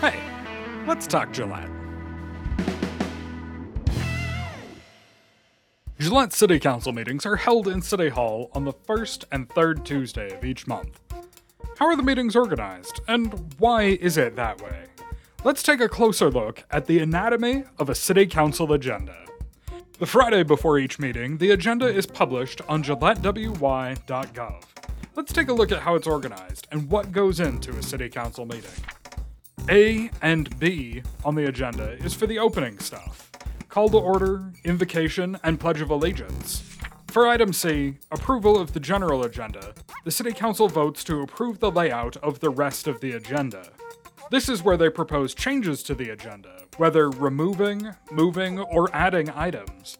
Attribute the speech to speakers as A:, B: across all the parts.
A: Hey, let's talk Gillette. Gillette City Council meetings are held in City Hall on the first and third Tuesday of each month. How are the meetings organized, and why is it that way? Let's take a closer look at the anatomy of a City Council agenda. The Friday before each meeting, the agenda is published on GilletteWY.gov. Let's take a look at how it's organized and what goes into a City Council meeting. A and B on the agenda is for the opening stuff call to order, invocation, and pledge of allegiance. For item C, approval of the general agenda, the City Council votes to approve the layout of the rest of the agenda. This is where they propose changes to the agenda, whether removing, moving, or adding items.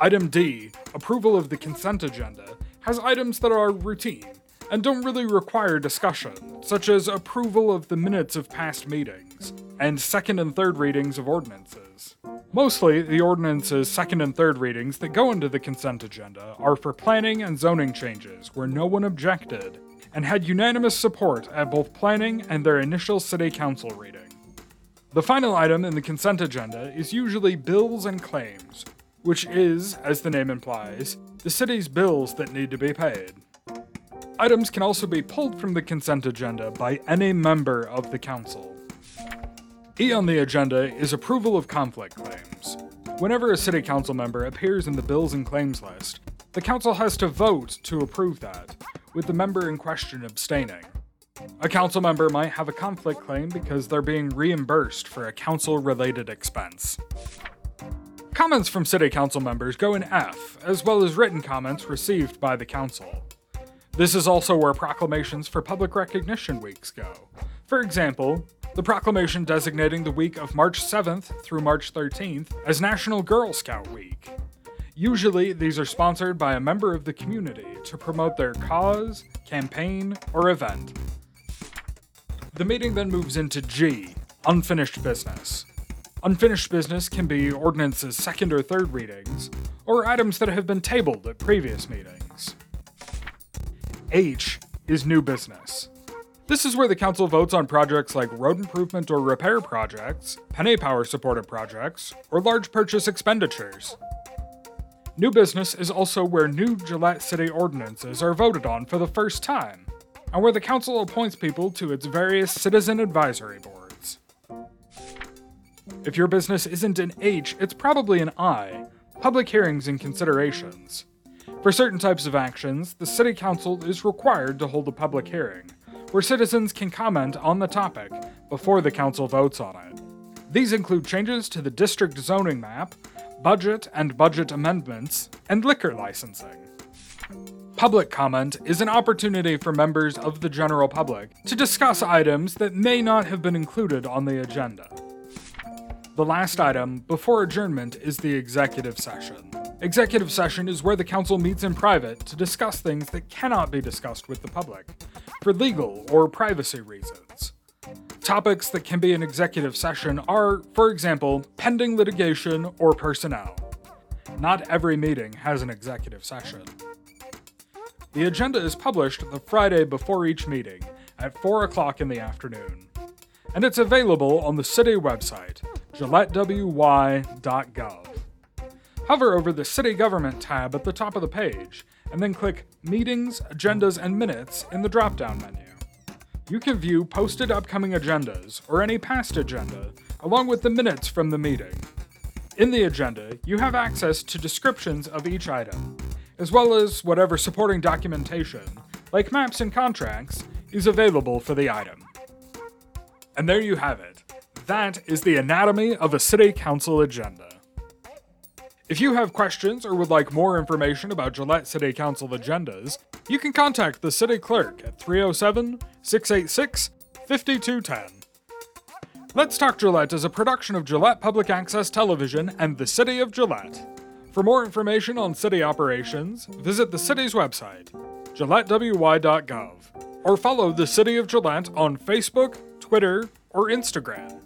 A: Item D, approval of the consent agenda, has items that are routine and don't really require discussion, such as approval of the minutes of past meetings and second and third readings of ordinances. Mostly, the ordinance's second and third readings that go into the consent agenda are for planning and zoning changes where no one objected and had unanimous support at both planning and their initial city council reading. The final item in the consent agenda is usually bills and claims, which is, as the name implies, the city's bills that need to be paid. Items can also be pulled from the consent agenda by any member of the council. E on the agenda is approval of conflict claims. Whenever a city council member appears in the bills and claims list, the council has to vote to approve that, with the member in question abstaining. A council member might have a conflict claim because they're being reimbursed for a council related expense. Comments from city council members go in F, as well as written comments received by the council. This is also where proclamations for public recognition weeks go. For example, the proclamation designating the week of March 7th through March 13th as National Girl Scout Week. Usually, these are sponsored by a member of the community to promote their cause, campaign, or event. The meeting then moves into G, unfinished business. Unfinished business can be ordinance's second or third readings, or items that have been tabled at previous meetings. H is new business. This is where the council votes on projects like road improvement or repair projects, penny power supported projects, or large purchase expenditures. New business is also where new Gillette City ordinances are voted on for the first time, and where the council appoints people to its various citizen advisory boards. If your business isn't an H, it's probably an I public hearings and considerations. For certain types of actions, the City Council is required to hold a public hearing, where citizens can comment on the topic before the Council votes on it. These include changes to the district zoning map, budget and budget amendments, and liquor licensing. Public comment is an opportunity for members of the general public to discuss items that may not have been included on the agenda. The last item before adjournment is the executive session. Executive session is where the council meets in private to discuss things that cannot be discussed with the public, for legal or privacy reasons. Topics that can be in executive session are, for example, pending litigation or personnel. Not every meeting has an executive session. The agenda is published the Friday before each meeting at 4 o'clock in the afternoon, and it's available on the city website, GilletteWY.gov. Hover over the City Government tab at the top of the page, and then click Meetings, Agendas, and Minutes in the drop down menu. You can view posted upcoming agendas or any past agenda, along with the minutes from the meeting. In the agenda, you have access to descriptions of each item, as well as whatever supporting documentation, like maps and contracts, is available for the item. And there you have it. That is the anatomy of a City Council agenda. If you have questions or would like more information about Gillette City Council agendas, you can contact the City Clerk at 307 686 5210. Let's Talk Gillette is a production of Gillette Public Access Television and the City of Gillette. For more information on city operations, visit the city's website, GilletteWY.gov, or follow the City of Gillette on Facebook, Twitter, or Instagram.